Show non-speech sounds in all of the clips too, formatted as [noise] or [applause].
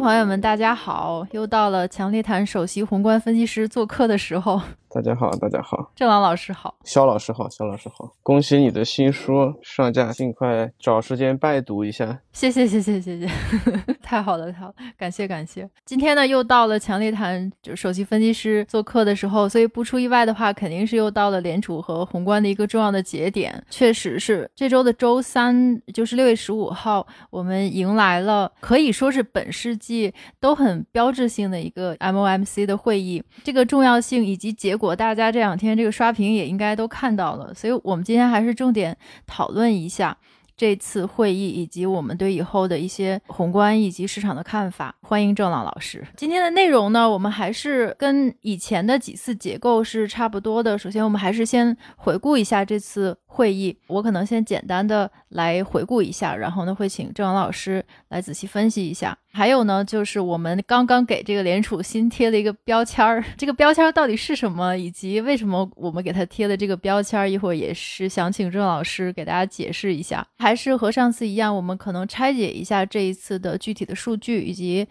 朋友们，大家好！又到了强烈谈首席宏观分析师做客的时候。大家好，大家好，郑朗老师好，肖老师好，肖老师好，恭喜你的新书上架，尽快找时间拜读一下。谢谢，谢谢，谢谢，[laughs] 太好了，太好了，感谢，感谢。今天呢，又到了强力谈就首席分析师做客的时候，所以不出意外的话，肯定是又到了联储和宏观的一个重要的节点。确实是这周的周三，就是六月十五号，我们迎来了可以说是本世纪都很标志性的一个 MOMC 的会议，这个重要性以及结。果大家这两天这个刷屏也应该都看到了，所以我们今天还是重点讨论一下。这次会议以及我们对以后的一些宏观以及市场的看法，欢迎郑朗老师。今天的内容呢，我们还是跟以前的几次结构是差不多的。首先，我们还是先回顾一下这次会议，我可能先简单的来回顾一下，然后呢会请郑老师来仔细分析一下。还有呢，就是我们刚刚给这个联储新贴了一个标签儿，这个标签儿到底是什么，以及为什么我们给他贴的这个标签儿，一会儿也是想请郑老师给大家解释一下。还是和上次一样，我们可能拆解一下这一次的具体的数据以及。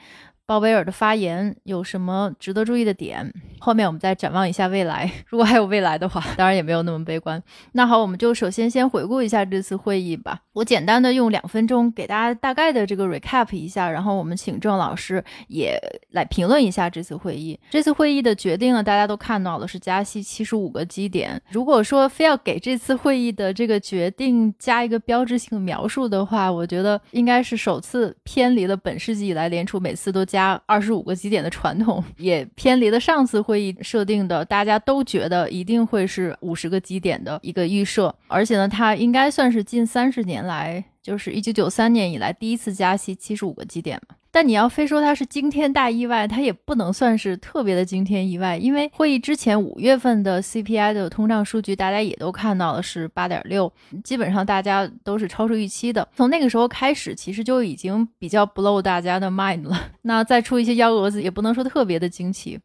鲍威尔的发言有什么值得注意的点？后面我们再展望一下未来，[laughs] 如果还有未来的话，[laughs] 当然也没有那么悲观。那好，我们就首先先回顾一下这次会议吧。我简单的用两分钟给大家大概的这个 recap 一下，然后我们请郑老师也来评论一下这次会议。这次会议的决定呢，大家都看到了，是加息七十五个基点。如果说非要给这次会议的这个决定加一个标志性描述的话，我觉得应该是首次偏离了本世纪以来联储每次都加。加二十五个基点的传统，也偏离了上次会议设定的，大家都觉得一定会是五十个基点的一个预设，而且呢，它应该算是近三十年来，就是一九九三年以来第一次加息七十五个基点嘛。但你要非说它是惊天大意外，它也不能算是特别的惊天意外，因为会议之前五月份的 CPI 的通胀数据，大家也都看到了是八点六，基本上大家都是超出预期的。从那个时候开始，其实就已经比较 blow 大家的 mind 了。[laughs] 那再出一些幺蛾子，也不能说特别的惊奇，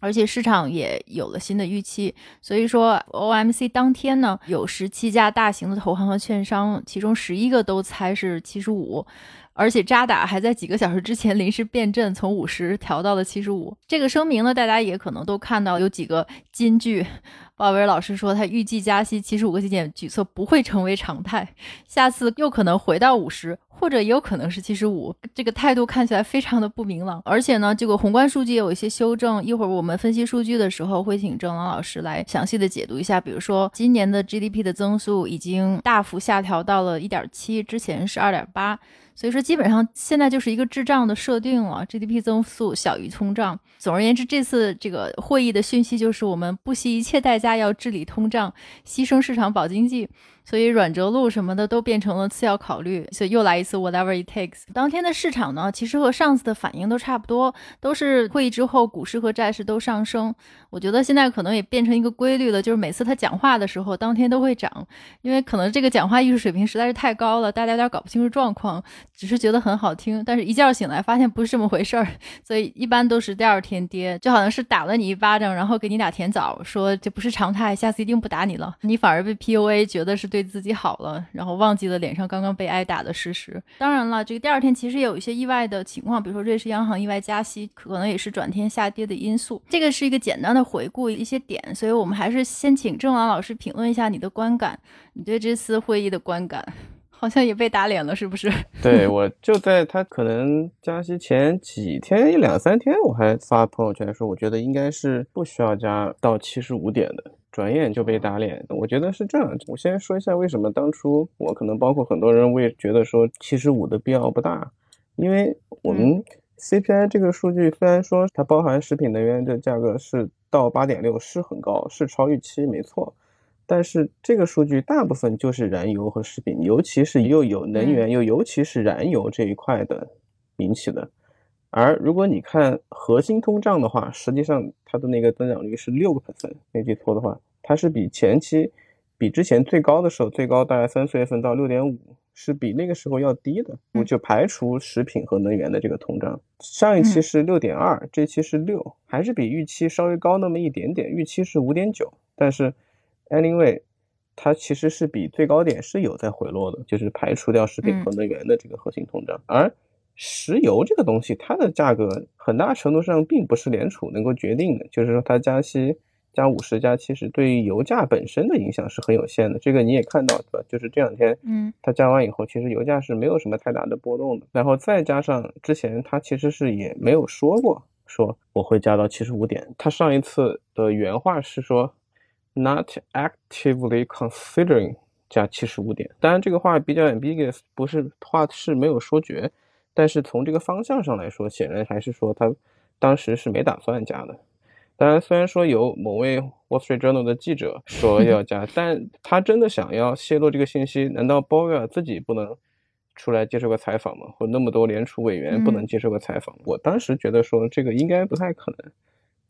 而且市场也有了新的预期。所以说 OMC 当天呢，有十七家大型的投行和券商，其中十一个都猜是七十五。而且渣打还在几个小时之前临时变阵，从五十调到了七十五。这个声明呢，大家也可能都看到有几个金句。鲍威尔老师说，他预计加息七十五个基点举措不会成为常态，下次又可能回到五十，或者也有可能是七十五。这个态度看起来非常的不明朗。而且呢，这个宏观数据也有一些修正。一会儿我们分析数据的时候，会请郑朗老师来详细的解读一下。比如说，今年的 GDP 的增速已经大幅下调到了一点七，之前是二点八。所以说，基本上现在就是一个智障的设定了，GDP 增速小于通胀。总而言之，这次这个会议的讯息就是，我们不惜一切代价家要治理通胀，牺牲市场保经济。所以软着陆什么的都变成了次要考虑，所以又来一次 whatever it takes。当天的市场呢，其实和上次的反应都差不多，都是会议之后股市和债市都上升。我觉得现在可能也变成一个规律了，就是每次他讲话的时候，当天都会涨，因为可能这个讲话艺术水平实在是太高了，大家有点搞不清楚状况，只是觉得很好听，但是一觉醒来发现不是这么回事儿，所以一般都是第二天跌，就好像是打了你一巴掌，然后给你俩甜枣，说这不是常态，下次一定不打你了，你反而被 PUA，觉得是。对自己好了，然后忘记了脸上刚刚被挨打的事实。当然了，这个第二天其实也有一些意外的情况，比如说瑞士央行意外加息，可能也是转天下跌的因素。这个是一个简单的回顾一些点，所以我们还是先请郑王老师评论一下你的观感，你对这次会议的观感，好像也被打脸了，是不是？[laughs] 对我就在他可能加息前几天一两三天，我还发朋友圈说，我觉得应该是不需要加到七十五点的。转眼就被打脸，我觉得是这样。我先说一下为什么当初我可能包括很多人我也觉得说七十五的必要不大，因为我们 CPI 这个数据虽然说它包含食品能源的价格是到八点六是很高，是超预期没错，但是这个数据大部分就是燃油和食品，尤其是又有能源又尤其是燃油这一块的引起的。而如果你看核心通胀的话，实际上它的那个增长率是六个 percent，没记错的话，它是比前期，比之前最高的时候最高大概三四月份到六点五，是比那个时候要低的。我就排除食品和能源的这个通胀，上一期是六点二，这期是六，还是比预期稍微高那么一点点，预期是五点九，但是 anyway，它其实是比最高点是有在回落的，就是排除掉食品和能源的这个核心通胀，而石油这个东西，它的价格很大程度上并不是联储能够决定的，就是说它加息加五十加七十，对于油价本身的影响是很有限的。这个你也看到对吧？就是这两天，嗯，它加完以后，其实油价是没有什么太大的波动的。然后再加上之前它其实是也没有说过说我会加到七十五点，它上一次的原话是说 not actively considering 加七十五点。当然这个话比较 ambiguous，不是话是没有说绝。但是从这个方向上来说，显然还是说他当时是没打算加的。当然，虽然说有某位 Wall Street Journal 的记者说 [laughs] 要加，但他真的想要泄露这个信息，难道鲍威尔自己不能出来接受个采访吗？或那么多联储委员不能接受个采访？我当时觉得说这个应该不太可能，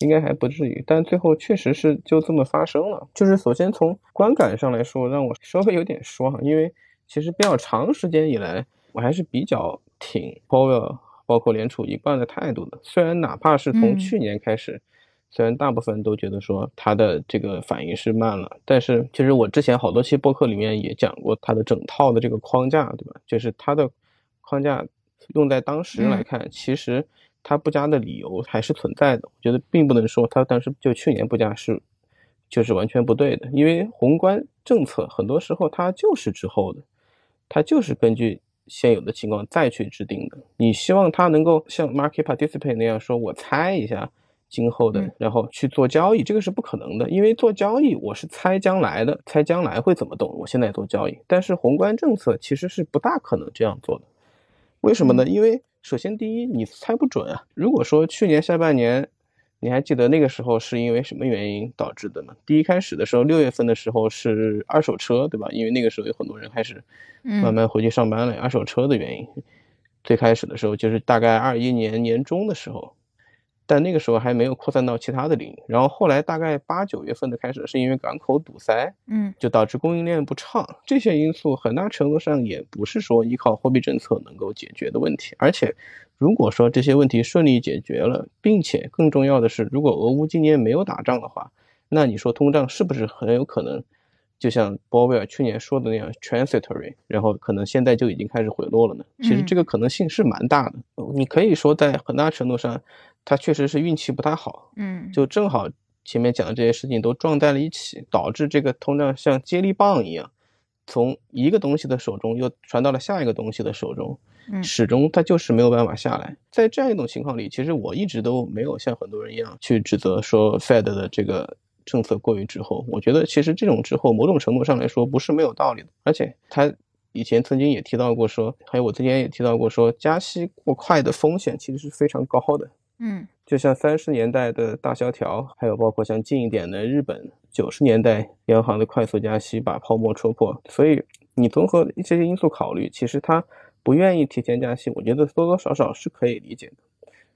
应该还不至于。但最后确实是就这么发生了。就是首先从观感上来说，让我稍微有点失望，因为其实比较长时间以来，我还是比较。挺 Powell 包括联储一贯的态度的，虽然哪怕是从去年开始，虽然大部分都觉得说他的这个反应是慢了，但是其实我之前好多期播客里面也讲过他的整套的这个框架，对吧？就是他的框架用在当时来看，其实他不加的理由还是存在的。我觉得并不能说他当时就去年不加是就是完全不对的，因为宏观政策很多时候它就是滞后的，它就是根据。现有的情况再去制定的，你希望它能够像 market participant 那样说，我猜一下今后的，然后去做交易，这个是不可能的，因为做交易我是猜将来的，猜将来会怎么动，我现在做交易，但是宏观政策其实是不大可能这样做的，为什么呢？因为首先第一，你猜不准啊，如果说去年下半年。你还记得那个时候是因为什么原因导致的吗？第一开始的时候，六月份的时候是二手车，对吧？因为那个时候有很多人开始慢慢回去上班了，二手车的原因。最开始的时候就是大概二一年年中的时候。但那个时候还没有扩散到其他的领域，然后后来大概八九月份的开始，是因为港口堵塞，嗯，就导致供应链不畅，这些因素很大程度上也不是说依靠货币政策能够解决的问题。而且，如果说这些问题顺利解决了，并且更重要的是，如果俄乌今年没有打仗的话，那你说通胀是不是很有可能，就像鲍威尔去年说的那样 transitory，然后可能现在就已经开始回落了呢？其实这个可能性是蛮大的。你可以说在很大程度上。他确实是运气不太好，嗯，就正好前面讲的这些事情都撞在了一起，导致这个通胀像接力棒一样，从一个东西的手中又传到了下一个东西的手中，嗯，始终它就是没有办法下来。在这样一种情况里，其实我一直都没有像很多人一样去指责说 Fed 的这个政策过于滞后。我觉得其实这种滞后某种程度上来说不是没有道理的，而且他以前曾经也提到过说，还有我之前也提到过说，加息过快的风险其实是非常高的。嗯，就像三十年代的大萧条，还有包括像近一点的日本九十年代央行的快速加息把泡沫戳破，所以你综合这些因素考虑，其实他不愿意提前加息，我觉得多多少少是可以理解的。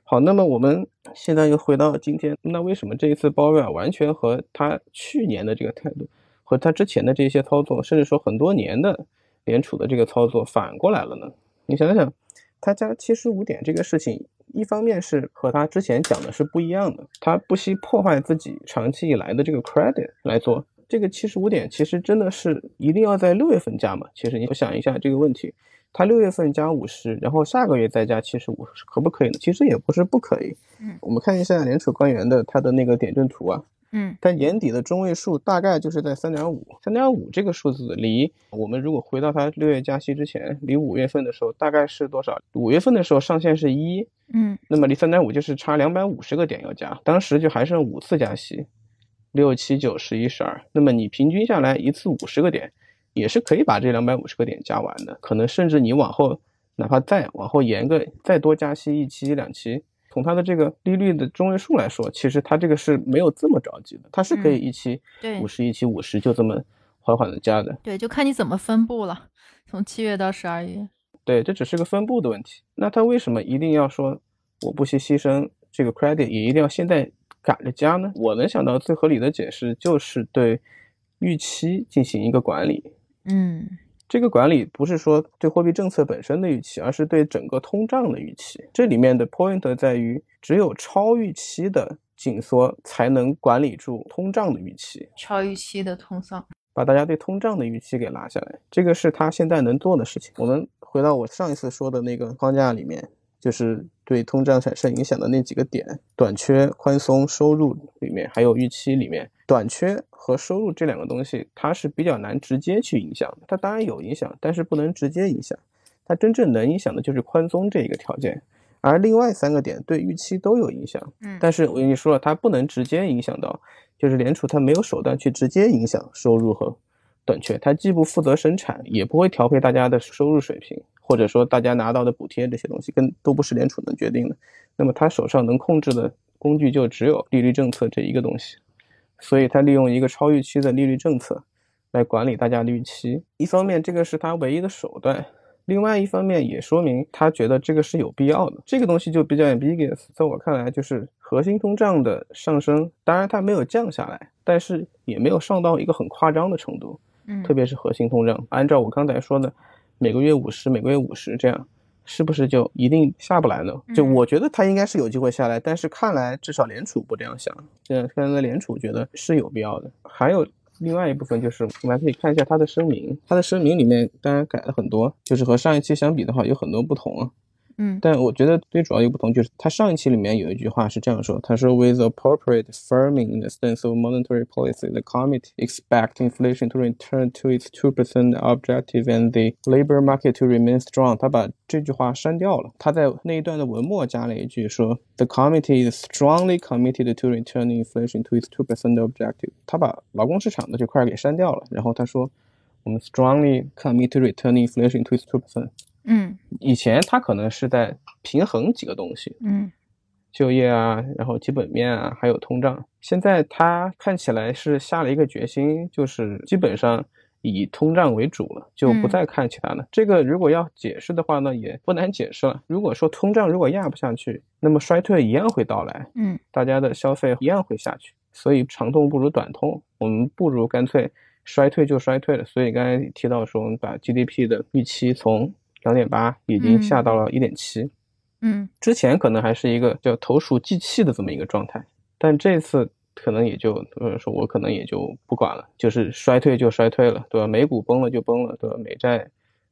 好，那么我们现在又回到今天，那为什么这一次鲍威尔完全和他去年的这个态度，和他之前的这些操作，甚至说很多年的联储的这个操作反过来了呢？你想想，他加七十五点这个事情。一方面是和他之前讲的是不一样的，他不惜破坏自己长期以来的这个 credit 来做这个七十五点，其实真的是一定要在六月份加吗？其实你想一下这个问题，他六月份加五十，然后下个月再加七十五，可不可以呢？其实也不是不可以。嗯，我们看一下联储官员的他的那个点阵图啊。嗯，但年底的中位数大概就是在三点五，三点五这个数字离我们如果回到它六月加息之前，离五月份的时候大概是多少？五月份的时候上限是一，嗯，那么离三点五就是差两百五十个点要加，当时就还剩五次加息，六七九十一十二，那么你平均下来一次五十个点，也是可以把这两百五十个点加完的，可能甚至你往后哪怕再往后延个再多加息一期两期。从它的这个利率的中位数来说，其实它这个是没有这么着急的，它是可以一期五十一期五十就这么缓缓的加的。对，就看你怎么分布了，从七月到十二月。对，这只是个分布的问题。那它为什么一定要说我不惜牺牲这个 credit，也一定要现在赶着加呢？我能想到最合理的解释就是对预期进行一个管理。嗯。这个管理不是说对货币政策本身的预期，而是对整个通胀的预期。这里面的 point 在于，只有超预期的紧缩才能管理住通胀的预期。超预期的通胀，把大家对通胀的预期给拉下来，这个是他现在能做的事情。我们回到我上一次说的那个框架里面，就是对通胀产生影响的那几个点：短缺、宽松、收入里面，还有预期里面。短缺和收入这两个东西，它是比较难直接去影响的。它当然有影响，但是不能直接影响。它真正能影响的就是宽松这一个条件，而另外三个点对预期都有影响。嗯，但是我跟你说了，它不能直接影响到，就是联储它没有手段去直接影响收入和短缺。它既不负责生产，也不会调配大家的收入水平，或者说大家拿到的补贴这些东西，跟都不是联储能决定的。那么他手上能控制的工具就只有利率政策这一个东西。所以，他利用一个超预期的利率政策来管理大家的预期。一方面，这个是他唯一的手段；另外一方面，也说明他觉得这个是有必要的。这个东西就比较 ambiguous。在我看来，就是核心通胀的上升，当然它没有降下来，但是也没有上到一个很夸张的程度。嗯，特别是核心通胀，按照我刚才说的，每个月五十，每个月五十这样。是不是就一定下不来呢？就我觉得它应该是有机会下来，但是看来至少联储不这样想。现在看来联储觉得是有必要的。还有另外一部分就是，我们还可以看一下它的声明。它的声明里面当然改了很多，就是和上一期相比的话有很多不同啊。嗯，但我觉得最主要一个不同就是，他上一期里面有一句话是这样说：“他说，with appropriate firming in the stance of monetary policy, the committee expect inflation to return to its two percent objective and the labor market to remain strong。”他把这句话删掉了，他在那一段的文末加了一句说：“The committee is strongly committed to returning inflation to its two percent objective。”他把劳工市场的这块给删掉了，然后他说：“我们 strongly committed to returning inflation to its two percent。” 嗯，以前他可能是在平衡几个东西，嗯，就业啊，然后基本面啊，还有通胀。现在他看起来是下了一个决心，就是基本上以通胀为主了，就不再看其他的。这个如果要解释的话呢，也不难解释了。如果说通胀如果压不下去，那么衰退一样会到来，嗯，大家的消费一样会下去。所以长痛不如短痛，我们不如干脆衰退就衰退了。所以刚才提到说，我们把 GDP 的预期从两点八已经下到了一点七，嗯，之前可能还是一个叫投鼠忌器的这么一个状态，但这次可能也就呃说，我可能也就不管了，就是衰退就衰退了，对吧？美股崩了就崩了，对吧？美债。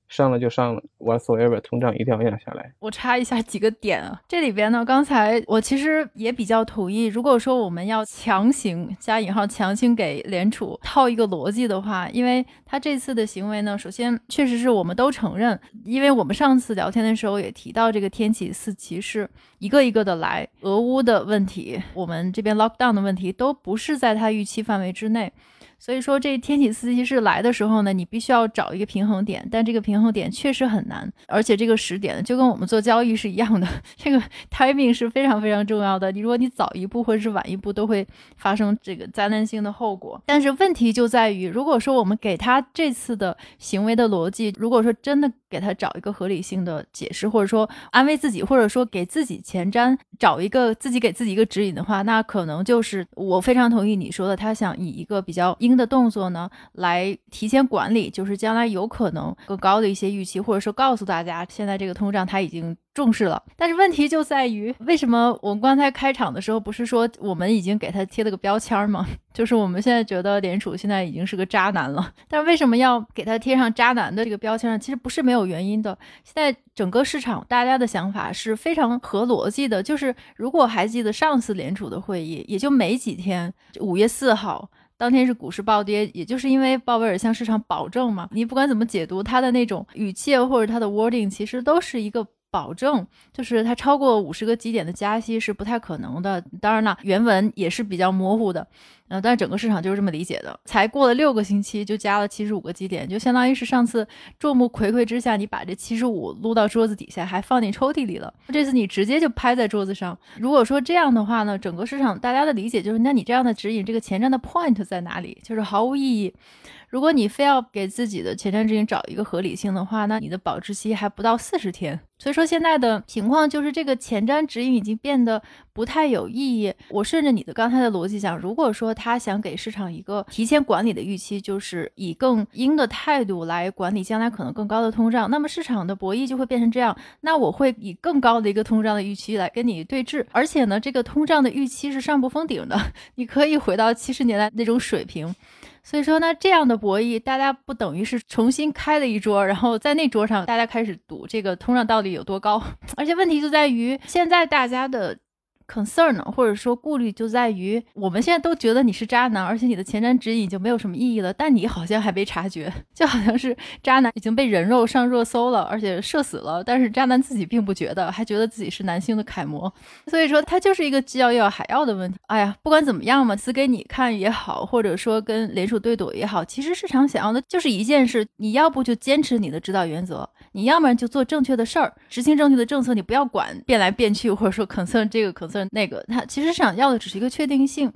上了就上了，whatsoever，通胀一定要压下来。我插一下几个点啊，这里边呢，刚才我其实也比较同意，如果说我们要强行加引号强行给联储套一个逻辑的话，因为他这次的行为呢，首先确实是我们都承认，因为我们上次聊天的时候也提到这个天启四骑士一个一个的来，俄乌的问题，我们这边 lockdown 的问题都不是在他预期范围之内。所以说，这天启四骑士来的时候呢，你必须要找一个平衡点，但这个平衡点确实很难，而且这个时点就跟我们做交易是一样的，这个 timing 是非常非常重要的。你如果你早一步或者是晚一步，都会发生这个灾难性的后果。但是问题就在于，如果说我们给他这次的行为的逻辑，如果说真的给他找一个合理性的解释，或者说安慰自己，或者说给自己前瞻找一个自己给自己一个指引的话，那可能就是我非常同意你说的，他想以一个比较。鹰的动作呢，来提前管理，就是将来有可能更高的一些预期，或者说告诉大家，现在这个通胀它已经重视了。但是问题就在于，为什么我们刚才开场的时候不是说我们已经给他贴了个标签吗？[laughs] 就是我们现在觉得联储现在已经是个渣男了。但为什么要给他贴上渣男的这个标签呢？其实不是没有原因的。现在整个市场大家的想法是非常合逻辑的，就是如果还记得上次联储的会议，也就没几天，五月四号。当天是股市暴跌，也就是因为鲍威尔向市场保证嘛。你不管怎么解读他的那种语气或者他的 wording，其实都是一个。保证就是它超过五十个基点的加息是不太可能的。当然了，原文也是比较模糊的，嗯，但是整个市场就是这么理解的。才过了六个星期就加了七十五个基点，就相当于是上次众目睽睽之下，你把这七十五撸到桌子底下，还放进抽屉里了。这次你直接就拍在桌子上。如果说这样的话呢，整个市场大家的理解就是，那你这样的指引，这个前瞻的 point 在哪里？就是毫无意义。如果你非要给自己的前瞻指引找一个合理性的话，那你的保质期还不到四十天。所以说现在的情况就是这个前瞻指引已经变得不太有意义。我顺着你的刚才的逻辑讲，如果说他想给市场一个提前管理的预期，就是以更鹰的态度来管理将来可能更高的通胀，那么市场的博弈就会变成这样。那我会以更高的一个通胀的预期来跟你对峙，而且呢，这个通胀的预期是上不封顶的，[laughs] 你可以回到七十年代那种水平。所以说呢，这样的博弈，大家不等于是重新开了一桌，然后在那桌上大家开始赌这个通胀到底有多高？[laughs] 而且问题就在于现在大家的。Concern 呢或者说顾虑就在于，我们现在都觉得你是渣男，而且你的前瞻指引已经没有什么意义了。但你好像还没察觉，[laughs] 就好像是渣男已经被人肉上热搜了，而且射死了。但是渣男自己并不觉得，还觉得自己是男性的楷模。所以说，他就是一个既要又要还要的问题。哎呀，不管怎么样嘛，死给你看也好，或者说跟联储对赌也好，其实市场想要的就是一件事：你要不就坚持你的指导原则，你要么就做正确的事儿，执行正确的政策，你不要管变来变去，或者说 concern 这个 concern。那个他其实想要的只是一个确定性，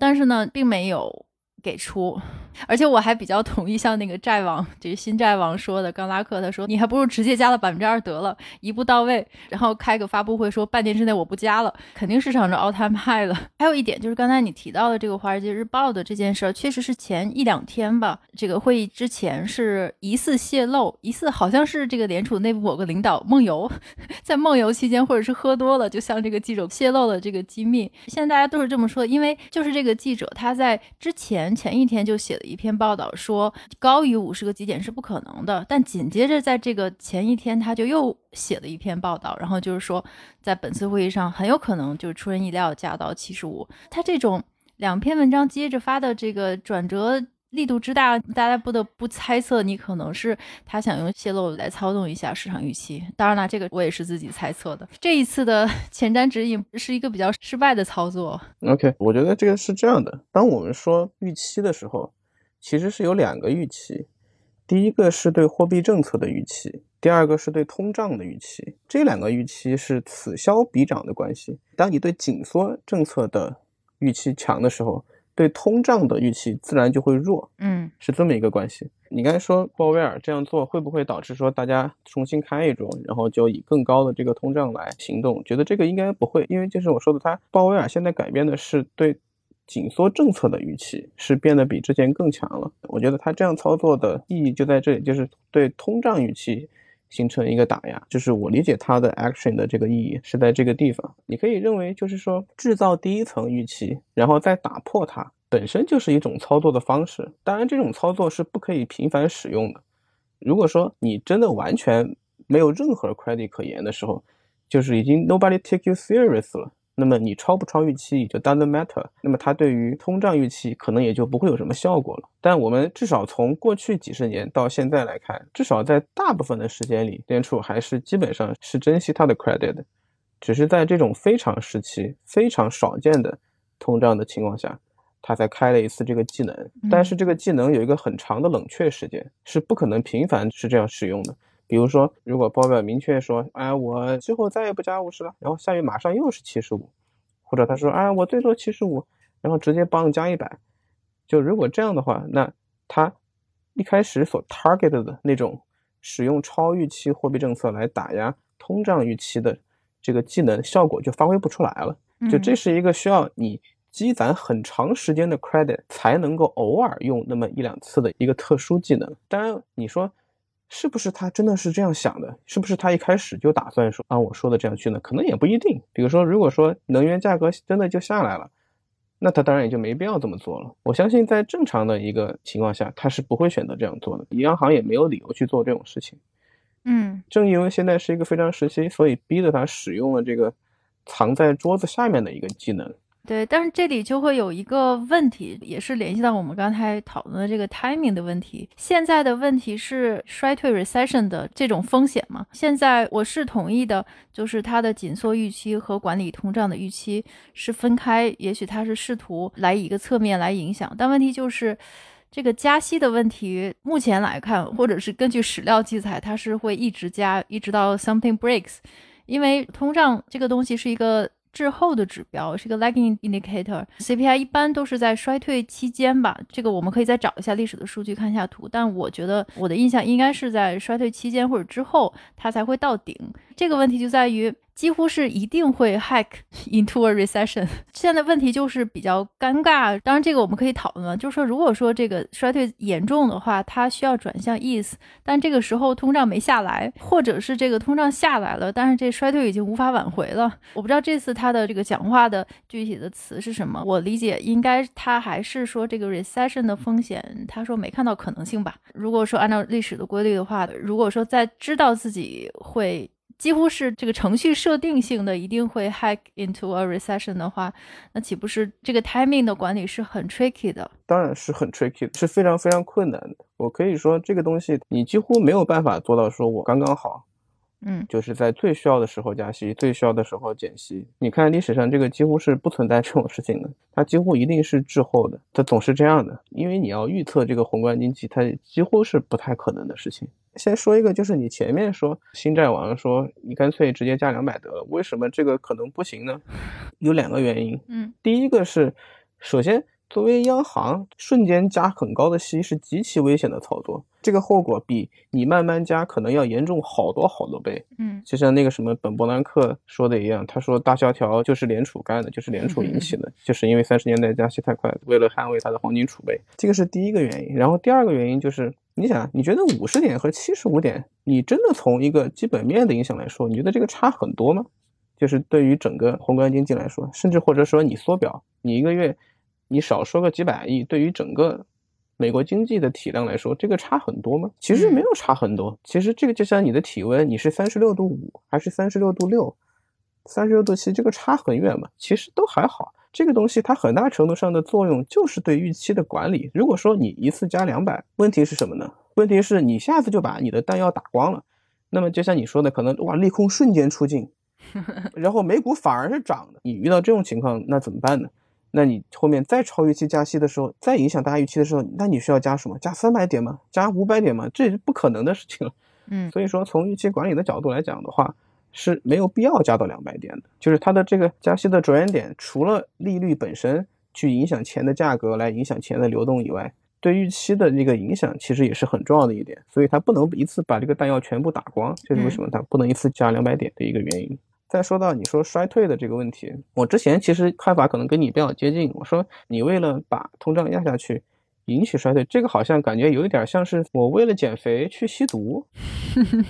但是呢，并没有。给出，而且我还比较同意像那个债王，就是新债王说的，冈拉克他说，你还不如直接加了百分之二得了，一步到位，然后开个发布会说半年之内我不加了，肯定市场就 all time high 了。[laughs] 还有一点就是刚才你提到的这个《华尔街日报》的这件事儿，确实是前一两天吧，这个会议之前是疑似泄露，疑似好像是这个联储内部某个领导梦游，[laughs] 在梦游期间或者是喝多了，就向这个记者泄露了这个机密。现在大家都是这么说，因为就是这个记者他在之前。前一天就写了一篇报道，说高于五十个基点是不可能的。但紧接着在这个前一天，他就又写了一篇报道，然后就是说，在本次会议上很有可能就出人意料加到七十五。他这种两篇文章接着发的这个转折力度之大，大家不得不猜测，你可能是他想用泄露来操纵一下市场预期。当然了，这个我也是自己猜测的。这一次的 [laughs] 前瞻指引是一个比较失败的操作。OK，我觉得这个是这样的。当我们说预期的时候，其实是有两个预期，第一个是对货币政策的预期，第二个是对通胀的预期。这两个预期是此消彼长的关系。当你对紧缩政策的预期强的时候，对通胀的预期自然就会弱，嗯，是这么一个关系。你刚才说鲍威尔这样做会不会导致说大家重新开一种，然后就以更高的这个通胀来行动？觉得这个应该不会，因为就是我说的，他鲍威尔现在改变的是对紧缩政策的预期，是变得比之前更强了。我觉得他这样操作的意义就在这里，就是对通胀预期。形成一个打压，就是我理解它的 action 的这个意义是在这个地方。你可以认为，就是说制造第一层预期，然后再打破它，本身就是一种操作的方式。当然，这种操作是不可以频繁使用的。如果说你真的完全没有任何 credit 可言的时候，就是已经 nobody take you serious 了。那么你超不超预期也就 doesn't matter，那么它对于通胀预期可能也就不会有什么效果了。但我们至少从过去几十年到现在来看，至少在大部分的时间里，联储还是基本上是珍惜它的 credit 的，只是在这种非常时期、非常少见的通胀的情况下，它才开了一次这个技能。但是这个技能有一个很长的冷却时间，是不可能频繁是这样使用的。比如说，如果报表明确说，哎，我之后再也不加五十了，然后下月马上又是七十五，或者他说，哎，我最多七十五，然后直接帮加一百，就如果这样的话，那他一开始所 target 的那种使用超预期货币政策来打压通胀预期的这个技能效果就发挥不出来了。就这是一个需要你积攒很长时间的 credit 才能够偶尔用那么一两次的一个特殊技能。当然，你说。是不是他真的是这样想的？是不是他一开始就打算说按我说的这样去呢？可能也不一定。比如说，如果说能源价格真的就下来了，那他当然也就没必要这么做了。我相信在正常的一个情况下，他是不会选择这样做的。央行也没有理由去做这种事情。嗯，正因为现在是一个非常时期，所以逼着他使用了这个藏在桌子下面的一个技能。对，但是这里就会有一个问题，也是联系到我们刚才讨论的这个 timing 的问题。现在的问题是衰退 recession 的这种风险吗？现在我是同意的，就是它的紧缩预期和管理通胀的预期是分开，也许它是试图来一个侧面来影响，但问题就是这个加息的问题，目前来看，或者是根据史料记载，它是会一直加，一直到 something breaks，因为通胀这个东西是一个。滞后的指标是一个 lagging indicator，CPI 一般都是在衰退期间吧，这个我们可以再找一下历史的数据，看一下图。但我觉得我的印象应该是在衰退期间或者之后，它才会到顶。这个问题就在于。几乎是一定会 hack [laughs] into a recession。现在问题就是比较尴尬，当然这个我们可以讨论了。就是说，如果说这个衰退严重的话，它需要转向 ease，但这个时候通胀没下来，或者是这个通胀下来了，但是这衰退已经无法挽回了。我不知道这次他的这个讲话的具体的词是什么，我理解应该他还是说这个 recession 的风险，他说没看到可能性吧。如果说按照历史的规律的话，如果说在知道自己会。几乎是这个程序设定性的，一定会 hack into a recession 的话，那岂不是这个 timing 的管理是很 tricky 的？当然是很 tricky，是非常非常困难的。我可以说，这个东西你几乎没有办法做到，说我刚刚好。嗯，就是在最需要的时候加息，最需要的时候减息。你看历史上这个几乎是不存在这种事情的，它几乎一定是滞后的，它总是这样的。因为你要预测这个宏观经济，它几乎是不太可能的事情。先说一个，就是你前面说新债王说你干脆直接加两百得了，为什么这个可能不行呢？有两个原因。嗯，第一个是，首先。作为央行，瞬间加很高的息是极其危险的操作，这个后果比你慢慢加可能要严重好多好多倍。嗯，就像那个什么本伯南克说的一样，他说大萧条就是联储干的，就是联储引起的，就是因为三十年代加息太快，为了捍卫它的黄金储备，这个是第一个原因。然后第二个原因就是，你想，你觉得五十点和七十五点，你真的从一个基本面的影响来说，你觉得这个差很多吗？就是对于整个宏观经济来说，甚至或者说你缩表，你一个月。你少说个几百亿，对于整个美国经济的体量来说，这个差很多吗？其实没有差很多。其实这个就像你的体温，你是三十六度五还是三十六度六、三十六度七，这个差很远嘛？其实都还好。这个东西它很大程度上的作用就是对预期的管理。如果说你一次加两百，问题是什么呢？问题是你下次就把你的弹药打光了。那么就像你说的，可能哇利空瞬间出尽，[laughs] 然后美股反而是涨的。你遇到这种情况，那怎么办呢？那你后面再超预期加息的时候，再影响大家预期的时候，那你需要加什么？加三百点吗？加五百点吗？这是不可能的事情了。嗯，所以说从预期管理的角度来讲的话，是没有必要加到两百点的。就是它的这个加息的着眼点，除了利率本身去影响钱的价格，来影响钱的流动以外，对预期的这个影响其实也是很重要的一点。所以它不能一次把这个弹药全部打光，这是为什么它不能一次加两百点的一个原因。再说到你说衰退的这个问题，我之前其实看法可能跟你比较接近。我说你为了把通胀压下去。引起衰退，这个好像感觉有一点像是我为了减肥去吸毒，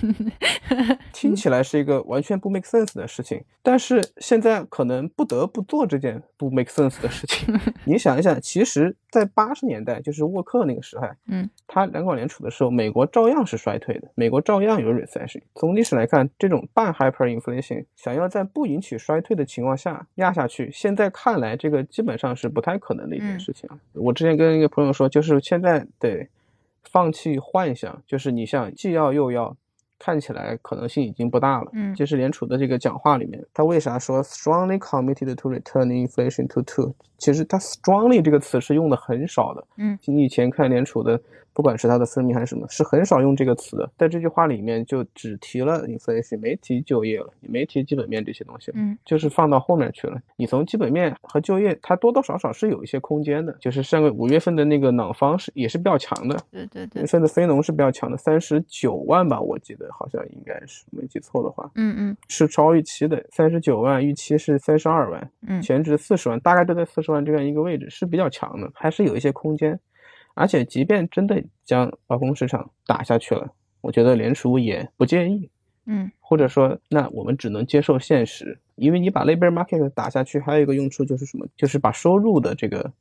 [laughs] 听起来是一个完全不 make sense 的事情。但是现在可能不得不做这件不 make sense 的事情。[laughs] 你想一想，其实，在八十年代，就是沃克那个时代，嗯，他两广联储的时候，美国照样是衰退的，美国照样有 recession。从历史来看，这种半 hyperinflation 想要在不引起衰退的情况下压下去，现在看来这个基本上是不太可能的一件事情啊。我之前跟一个朋友说。就是现在得放弃幻想，就是你像既要又要，看起来可能性已经不大了。嗯，就是联储的这个讲话里面，他为啥说 strongly committed to return inflation to two？其实他 strongly 这个词是用的很少的。嗯，你以前看联储的。不管是它的分泌还是什么，是很少用这个词的。在这句话里面，就只提了 inflation，没提就业了，也没提基本面这些东西。嗯，就是放到后面去了。你从基本面和就业，它多多少少是有一些空间的。就是上个五月份的那个朗方是也是比较强的。对对对。五月份的非农是比较强的，三十九万吧，我记得好像应该是没记错的话。嗯嗯。是超预期的，三十九万，预期是三十二万。嗯。前值四十万，大概都在四十万这样一个位置，是比较强的，还是有一些空间。而且，即便真的将劳工市场打下去了，我觉得联储也不介意。嗯，或者说，那我们只能接受现实，因为你把 labor market 打下去，还有一个用处就是什么？就是把收入的这个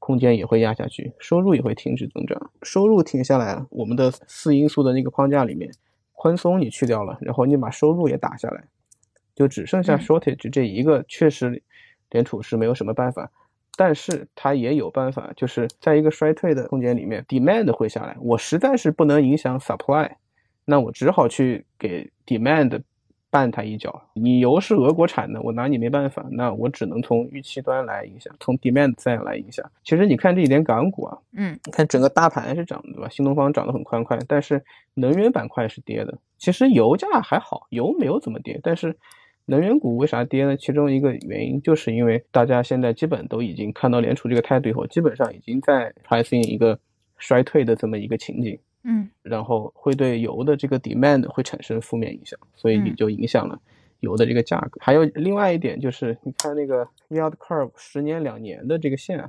空间也会压下去，收入也会停止增长。收入停下来了，我们的四因素的那个框架里面，宽松你去掉了，然后你把收入也打下来，就只剩下 shortage 这一个，确实联储是没有什么办法。但是它也有办法，就是在一个衰退的空间里面，demand 会下来。我实在是不能影响 supply，那我只好去给 demand 绊他一脚。你油是俄国产的，我拿你没办法，那我只能从预期端来影响，从 demand 再来影响。其实你看这几天港股啊，嗯，看整个大盘是涨的，对吧？新东方涨得很欢快，但是能源板块是跌的。其实油价还好，油没有怎么跌，但是。能源股为啥跌呢？其中一个原因就是因为大家现在基本都已经看到联储这个态度以后，基本上已经在 pricing 一个衰退的这么一个情景。嗯然后会对油的这个 demand 会产生负面影响，所以也嗯就影响了油的这个价格。还有另外一点就是，你看那个 yield curve 十年、两年的这个线啊，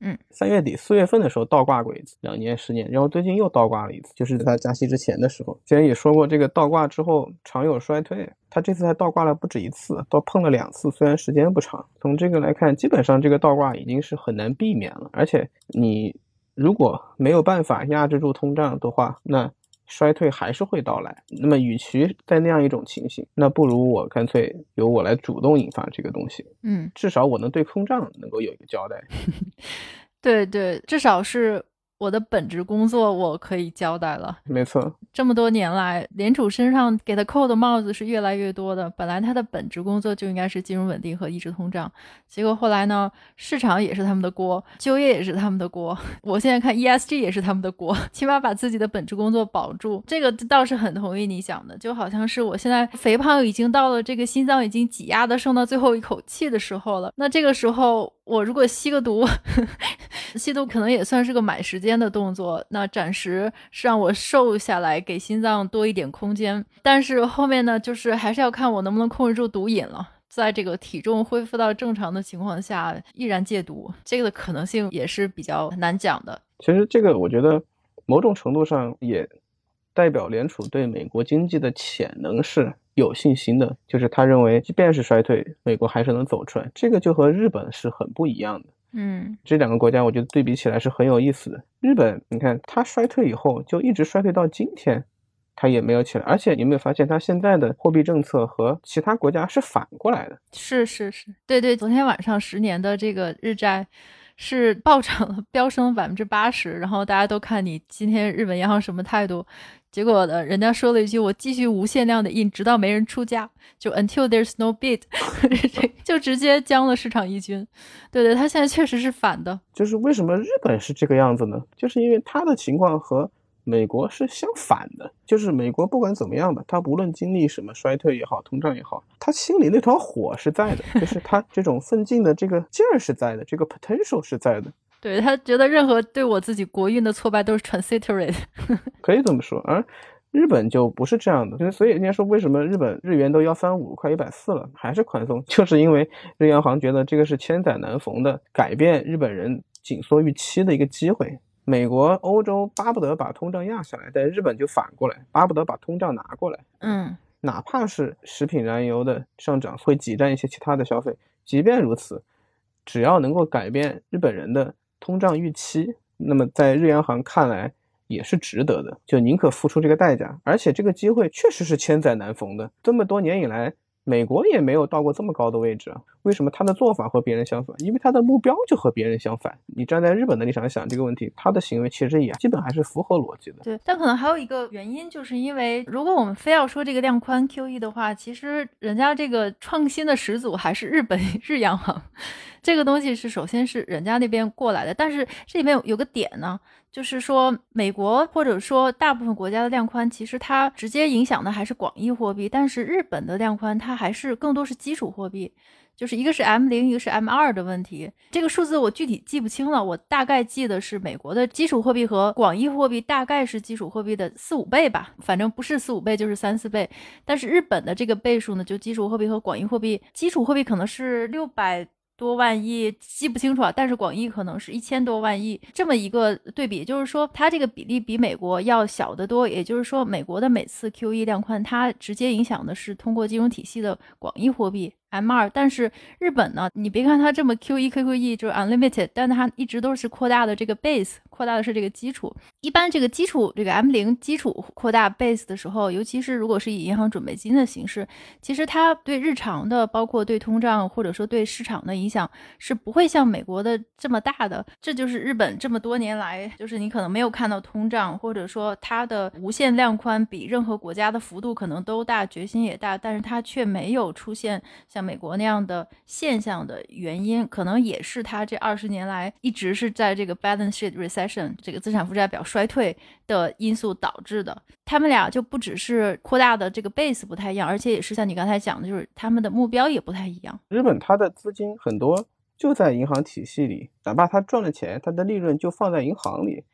嗯，三月底四月份的时候倒挂过一次，两年、十年，然后最近又倒挂了一次，就是在它加息之前的时候。之前也说过，这个倒挂之后常有衰退，它这次还倒挂了不止一次，倒碰了两次，虽然时间不长。从这个来看，基本上这个倒挂已经是很难避免了，而且你如果没有办法压制住通胀的话，那衰退还是会到来。那么，与其在那样一种情形，那不如我干脆由我来主动引发这个东西，嗯，至少我能对通胀能够有一个交代。[laughs] 对对，至少是我的本职工作我可以交代了。没错，这么多年来，联储身上给他扣的帽子是越来越多的。本来他的本职工作就应该是金融稳定和抑制通胀，结果后来呢，市场也是他们的锅，就业也是他们的锅。我现在看 ESG 也是他们的锅，起码把自己的本职工作保住，这个倒是很同意你讲的。就好像是我现在肥胖已经到了这个心脏已经挤压的剩到最后一口气的时候了，那这个时候我如果吸个毒，[laughs] 吸毒可能也算是个买时间的动作。那暂时是让我瘦下来，给心脏多一点空间。但是后面呢，就是还是要看我能不能控制住毒瘾了。在这个体重恢复到正常的情况下，依然戒毒，这个的可能性也是比较难讲的。其实这个我觉得某种程度上也代表联储对美国经济的潜能是有信心的，就是他认为即便是衰退，美国还是能走出来。这个就和日本是很不一样的。嗯这两个国家，我觉得对比起来是很有意思的。日本，你看它衰退以后就一直衰退到今天，它也没有起来。而且你有没有发现，它现在的货币政策和其他国家是反过来的？是是是，对对，昨天晚上十年的这个日债是 [laughs] 暴涨了，飙升百分之八十，然后大家都看你今天日本央行什么态度。结果呢，人家说了一句：“我继续无限量的印，直到没人出价，就 until there's no bid，[laughs] [laughs] 就直接将了市场一军。”对对，他现在确实是反的。就是为什么日本是这个样子呢？就是因为他的情况和美国是相反的。就是美国不管怎么样吧，他无论经历什么衰退也好，通胀也好，他心里那团火是在的，就是他这种奋进的这个劲儿是在的，这个 potential 是在的。对他觉得任何对我自己国运的挫败都是 transitory 的。[laughs] 可以这么说，而日本就不是这样的，就是所以人家说为什么日本日元都幺三五，快一百四了，还是宽松，就是因为日央行觉得这个是千载难逢的改变日本人紧缩预期的一个机会。美国、欧洲巴不得把通胀压下来，但日本就反过来，巴不得把通胀拿过来。嗯哪怕是食品燃油的上涨会挤占一些其他的消费，即便如此，只要能够改变日本人的通胀预期，那么在日央行看来也是值得的，就宁可付出这个代价。而且这个机会确实是千载难逢的，这么多年以来，美国也没有到过这么高的位置。为什么他的做法和别人相反？因为他的目标就和别人相反。你站在日本的立场想这个问题，他的行为其实也基本还是符合逻辑的。对，但可能还有一个原因，就是因为如果我们非要说这个量宽 QE 的话，其实人家这个创新的始祖还是日本日央行，这个东西是首先是人家那边过来的。但是这里面有有个点呢，就是说美国或者说大部分国家的量宽，其实它直接影响的还是广义货币，但是日本的量宽它还是更多是基础货币。就是一个是 M 零，一个是 M 二的问题。这个数字我具体记不清了，我大概记得是美国的基础货币和广义货币大概是基础货币的四五倍吧，反正不是四五倍就是三四倍。但是日本的这个倍数呢，就基础货币和广义货币，基础货币可能是六百。多万亿记不清楚啊，但是广义可能是一千多万亿，这么一个对比，就是说它这个比例比美国要小得多。也就是说，美国的每次 QE 量宽，它直接影响的是通过金融体系的广义货币 M 二，但是日本呢，你别看它这么 QE QQE 就是 unlimited，但它一直都是扩大的这个 base，扩大的是这个基础。一般这个基础这个 M 零基础扩大 base 的时候，尤其是如果是以银行准备金的形式，其实它对日常的，包括对通胀或者说对市场的影响是不会像美国的这么大的。这就是日本这么多年来，就是你可能没有看到通胀，或者说它的无限量宽比任何国家的幅度可能都大，决心也大，但是它却没有出现像美国那样的现象的原因，可能也是它这二十年来一直是在这个 balance sheet recession 这个资产负债表衰退的因素导致的。他们俩就不只是扩大的这个 base 不太一样，而且也是像你刚才讲的，就是他们的目标也不太一样。日本它的资金很多就在银行体系里，哪怕他赚了钱，他的利润就放在银行里，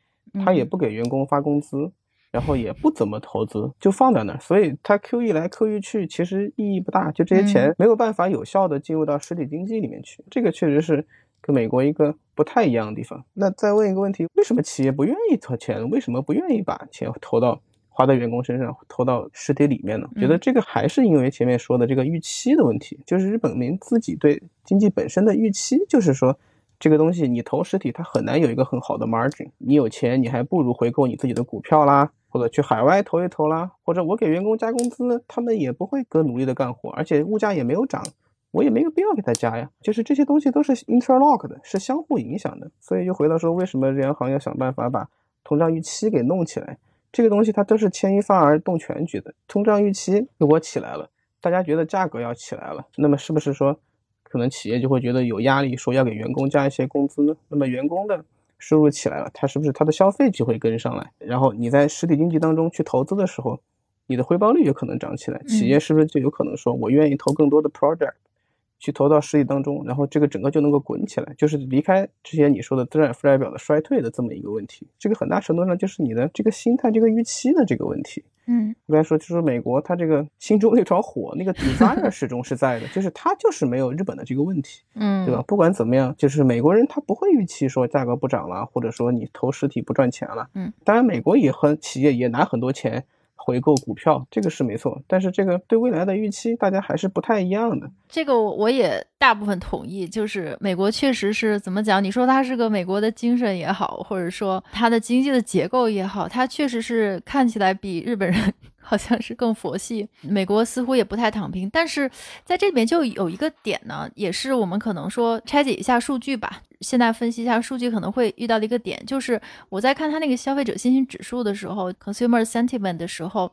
他也嗯不给员工发工资。然后也不怎么投资，就放在那儿，所以它 QE 来 QE 去，其实意义不大，就这些钱没有办法有效的进入到实体经济里面去，这个确实是跟美国一个不太一样的地方。那再问一个问题，为什么企业不愿意投钱？为什么不愿意把钱投到花在员工身上，投到实体里面呢？觉得这个还是因为前面说的这个预期的问题，就是日本民自己对经济本身的预期，就是说。这个东西你投实体，它很难有一个很好的 margin。你有钱，你还不如回购你自己的股票啦，或者去海外投一投啦，或者我给员工加工资，他们也不会更努力的干活，而且物价也没有涨，我也没有必要给他加呀。就是这些东西都是 interlock 的，是相互影响的。所以就回到说，为什么央行要想办法把通胀预期给弄起来？这个东西它都是牵一发而动全局的。通胀预期如果起来了，大家觉得价格要起来了，那么是不是说？可能企业就会觉得有压力，说要给员工加一些工资呢。那么员工的收入起来了，它是不是它的消费就会跟上来？然后你在实体经济当中去投资的时候，你的回报率有可能涨起来。企业是不是就有可能说，我愿意投更多的 project？去投到实体当中，然后这个整个就能够滚起来，就是离开之前你说的资产负债表的衰退的这么一个问题。这个很大程度上就是你的这个心态、这个预期的这个问题。嗯，应该说就是美国它这个心中那团火，那个 desire [laughs] 始终是在的，就是它就是没有日本的这个问题，嗯，对吧？不管怎么样，就是美国人他不会预期说价格不涨了，或者说你投实体不赚钱了。嗯，当然美国也和企业也拿很多钱。回购股票，这个是没错，但是这个对未来的预期，大家还是不太一样的。这个我也大部分同意，就是美国确实是怎么讲？你说它是个美国的精神也好，或者说它的经济的结构也好，它确实是看起来比日本人。[laughs] 好像是更佛系，美国似乎也不太躺平，但是在这里面就有一个点呢，也是我们可能说拆解一下数据吧。现在分析一下数据可能会遇到的一个点，就是我在看它那个消费者信心指数的时候，consumer sentiment 的时候，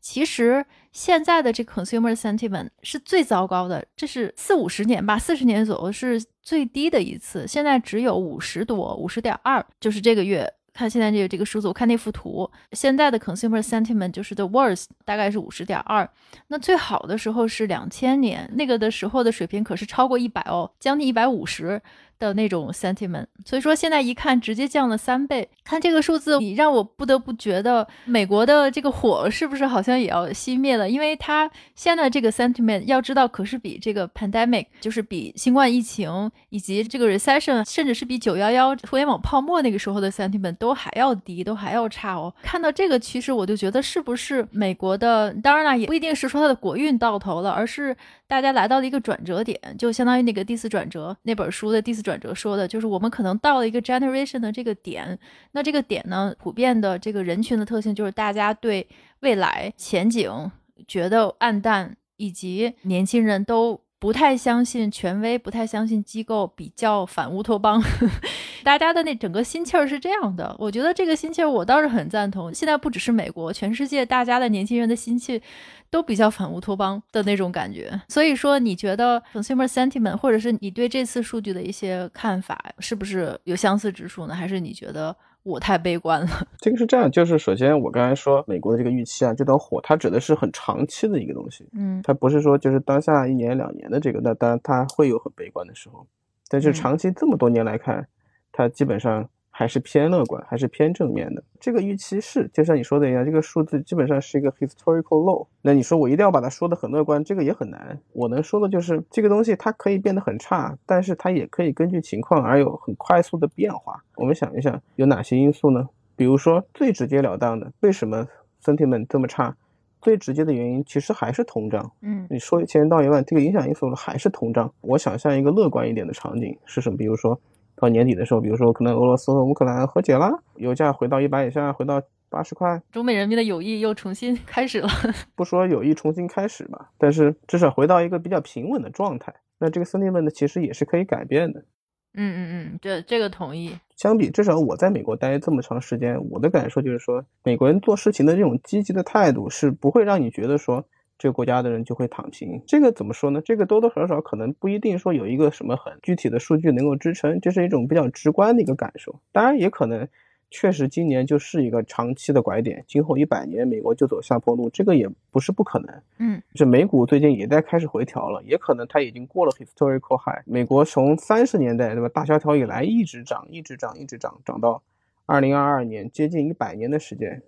其实现在的这 consumer sentiment 是最糟糕的，这是四五十年吧，四十年左右是最低的一次，现在只有五十多，五十点二，就是这个月。看现在这个这个数字，我看那幅图，现在的 consumer sentiment 就是 the worst，大概是五十点二。那最好的时候是两千年，那个的时候的水平可是超过一百哦，将近一百五十。的那种 sentiment，所以说现在一看直接降了三倍，看这个数字，你让我不得不觉得美国的这个火是不是好像也要熄灭了？因为它现在这个 sentiment 要知道，可是比这个 pandemic，就是比新冠疫情以及这个 recession，甚至是比九幺幺互联网泡沫那个时候的 sentiment 都还要低，都还要差哦。看到这个趋势，我就觉得是不是美国的，当然了，也不一定是说它的国运到头了，而是大家来到了一个转折点，就相当于那个第四转折那本书的第四。转折说的就是我们可能到了一个 generation 的这个点，那这个点呢，普遍的这个人群的特性就是大家对未来前景觉得暗淡，以及年轻人都不太相信权威，不太相信机构，比较反乌托邦。[laughs] 大家的那整个心气儿是这样的，我觉得这个心气儿我倒是很赞同。现在不只是美国，全世界大家的年轻人的心气。都比较反乌托邦的那种感觉，所以说你觉得 consumer sentiment，或者是你对这次数据的一些看法，是不是有相似之处呢？还是你觉得我太悲观了？[laughs] 这个是这样，就是首先我刚才说美国的这个预期啊，这团火它指的是很长期的一个东西，嗯，它不是说就是当下一年两年的这个，那当然它会有很悲观的时候，但是长期这么多年来看，它基本上。还是偏乐观，还是偏正面的。这个预期是，就像你说的一样，这个数字基本上是一个 historical low。那你说我一定要把它说的很乐观，这个也很难。我能说的就是，这个东西它可以变得很差，但是它也可以根据情况而有很快速的变化。我们想一想，有哪些因素呢？比如说最直截了当的，为什么 sentiment 这么差？最直接的原因其实还是通胀。嗯，你说一千到一万，这个影响因素还是通胀。我想象一个乐观一点的场景是什么？比如说。到年底的时候，比如说可能俄罗斯和乌克兰和解了，油价回到一百以下，回到八十块，中美人民的友谊又重新开始了。[laughs] 不说友谊重新开始吧，但是至少回到一个比较平稳的状态。那这个 sentiment 其实也是可以改变的。嗯嗯嗯，这这个同意。相比至少我在美国待这么长时间，我的感受就是说，美国人做事情的这种积极的态度是不会让你觉得说。这个国家的人就会躺平，这个怎么说呢？这个多多少少可能不一定说有一个什么很具体的数据能够支撑，这是一种比较直观的一个感受。当然，也可能确实今年就是一个长期的拐点，今后一百年美国就走下坡路，这个也不是不可能。嗯，这美股最近也在开始回调了，也可能它已经过了 historical high。美国从三十年代对吧大萧条以来一直涨，一直涨，一直涨，涨到二零二二年接近一百年的时间。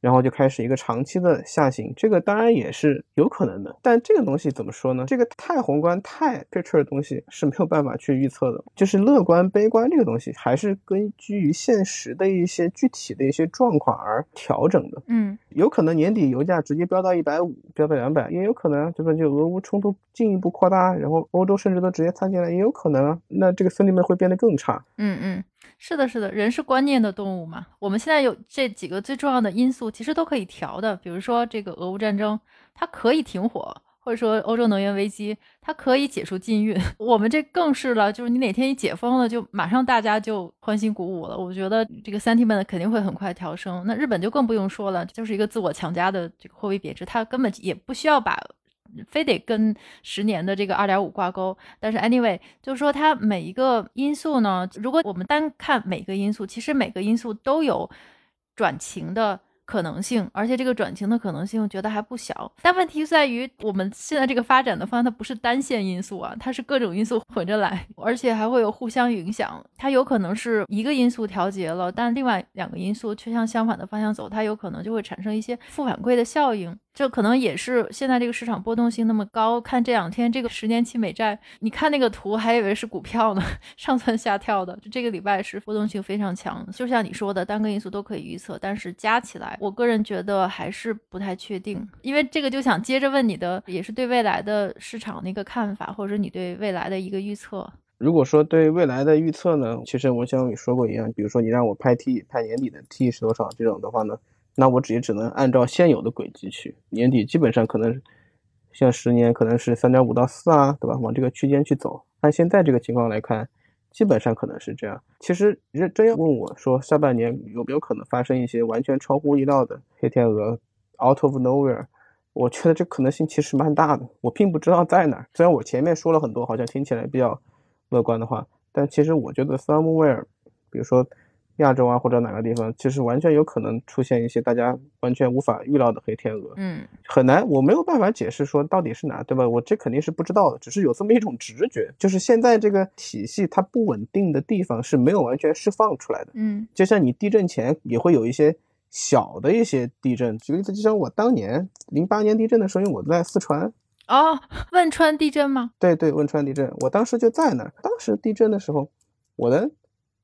然后就开始一个长期的下行，这个当然也是有可能的。但这个东西怎么说呢？这个太宏观、太 picture 的东西是没有办法去预测的。就是乐观、悲观这个东西，还是根据于现实的一些具体的一些状况而调整的。嗯，有可能年底油价直接飙到一百五，飙到两百，也有可能对吧？就俄乌冲突进一步扩大，然后欧洲甚至都直接参进来，也有可能啊。那这个 sentiment 会变得更差。嗯嗯。是的，是的，人是观念的动物嘛。我们现在有这几个最重要的因素，其实都可以调的。比如说这个俄乌战争，它可以停火，或者说欧洲能源危机，它可以解除禁运。[laughs] 我们这更是了，就是你哪天一解封了，就马上大家就欢欣鼓舞了。我觉得这个 sentiment 肯定会很快调升。那日本就更不用说了，就是一个自我强加的这个货币贬值，它根本也不需要把。非得跟十年的这个二点五挂钩，但是 anyway，就是说它每一个因素呢，如果我们单看每个因素，其实每个因素都有转晴的。可能性，而且这个转晴的可能性，我觉得还不小。但问题在于，我们现在这个发展的方向，它不是单线因素啊，它是各种因素混着来，而且还会有互相影响。它有可能是一个因素调节了，但另外两个因素却向相反的方向走，它有可能就会产生一些负反馈的效应。这可能也是现在这个市场波动性那么高。看这两天这个十年期美债，你看那个图还以为是股票呢，[laughs] 上蹿下跳的。就这个礼拜是波动性非常强，就像你说的，单个因素都可以预测，但是加起来。我个人觉得还是不太确定，因为这个就想接着问你的，也是对未来的市场那个看法，或者你对未来的一个预测。如果说对未来的预测呢，其实我像你说过一样，比如说你让我拍 T，拍年底的 T 是多少这种的话呢，那我也只能按照现有的轨迹去，年底基本上可能像十年可能是三点五到四啊，对吧？往这个区间去走。按现在这个情况来看。基本上可能是这样。其实，真要问我说，下半年有没有可能发生一些完全超乎意料的黑天鹅，out of nowhere？我觉得这可能性其实蛮大的。我并不知道在哪儿。虽然我前面说了很多，好像听起来比较乐观的话，但其实我觉得 somewhere，比如说。亚洲啊，或者哪个地方，其实完全有可能出现一些大家完全无法预料的黑天鹅。嗯，很难，我没有办法解释说到底是哪，对吧？我这肯定是不知道的，只是有这么一种直觉，就是现在这个体系它不稳定的地方是没有完全释放出来的。嗯，就像你地震前也会有一些小的一些地震，举个例子，就像我当年零八年地震的时候，因为我在四川。哦，汶川地震吗？对对，汶川地震，我当时就在那儿。当时地震的时候，我的。